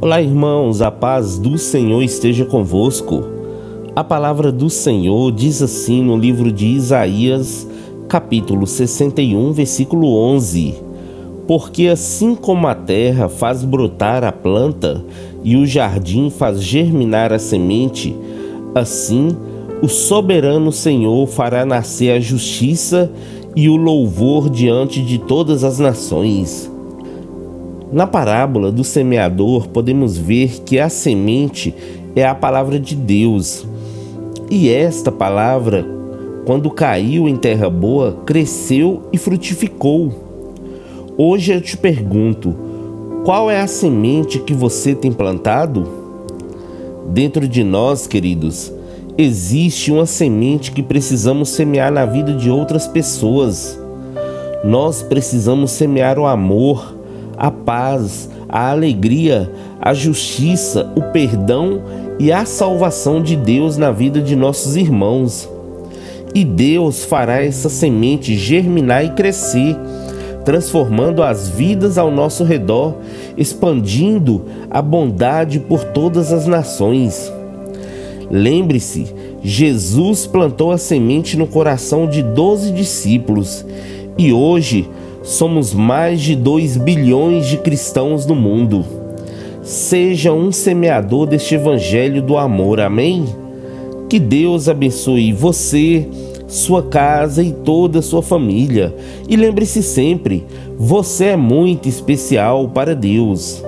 Olá, irmãos, a paz do Senhor esteja convosco. A palavra do Senhor diz assim no livro de Isaías, capítulo 61, versículo 11: Porque assim como a terra faz brotar a planta e o jardim faz germinar a semente, assim o soberano Senhor fará nascer a justiça e o louvor diante de todas as nações. Na parábola do semeador, podemos ver que a semente é a palavra de Deus. E esta palavra, quando caiu em terra boa, cresceu e frutificou. Hoje eu te pergunto: qual é a semente que você tem plantado? Dentro de nós, queridos, existe uma semente que precisamos semear na vida de outras pessoas. Nós precisamos semear o amor a paz, a alegria, a justiça, o perdão e a salvação de Deus na vida de nossos irmãos. E Deus fará essa semente germinar e crescer, transformando as vidas ao nosso redor, expandindo a bondade por todas as nações. Lembre-se, Jesus plantou a semente no coração de doze discípulos e hoje Somos mais de 2 bilhões de cristãos no mundo. Seja um semeador deste evangelho do amor, amém? Que Deus abençoe você, sua casa e toda a sua família. E lembre-se sempre: você é muito especial para Deus.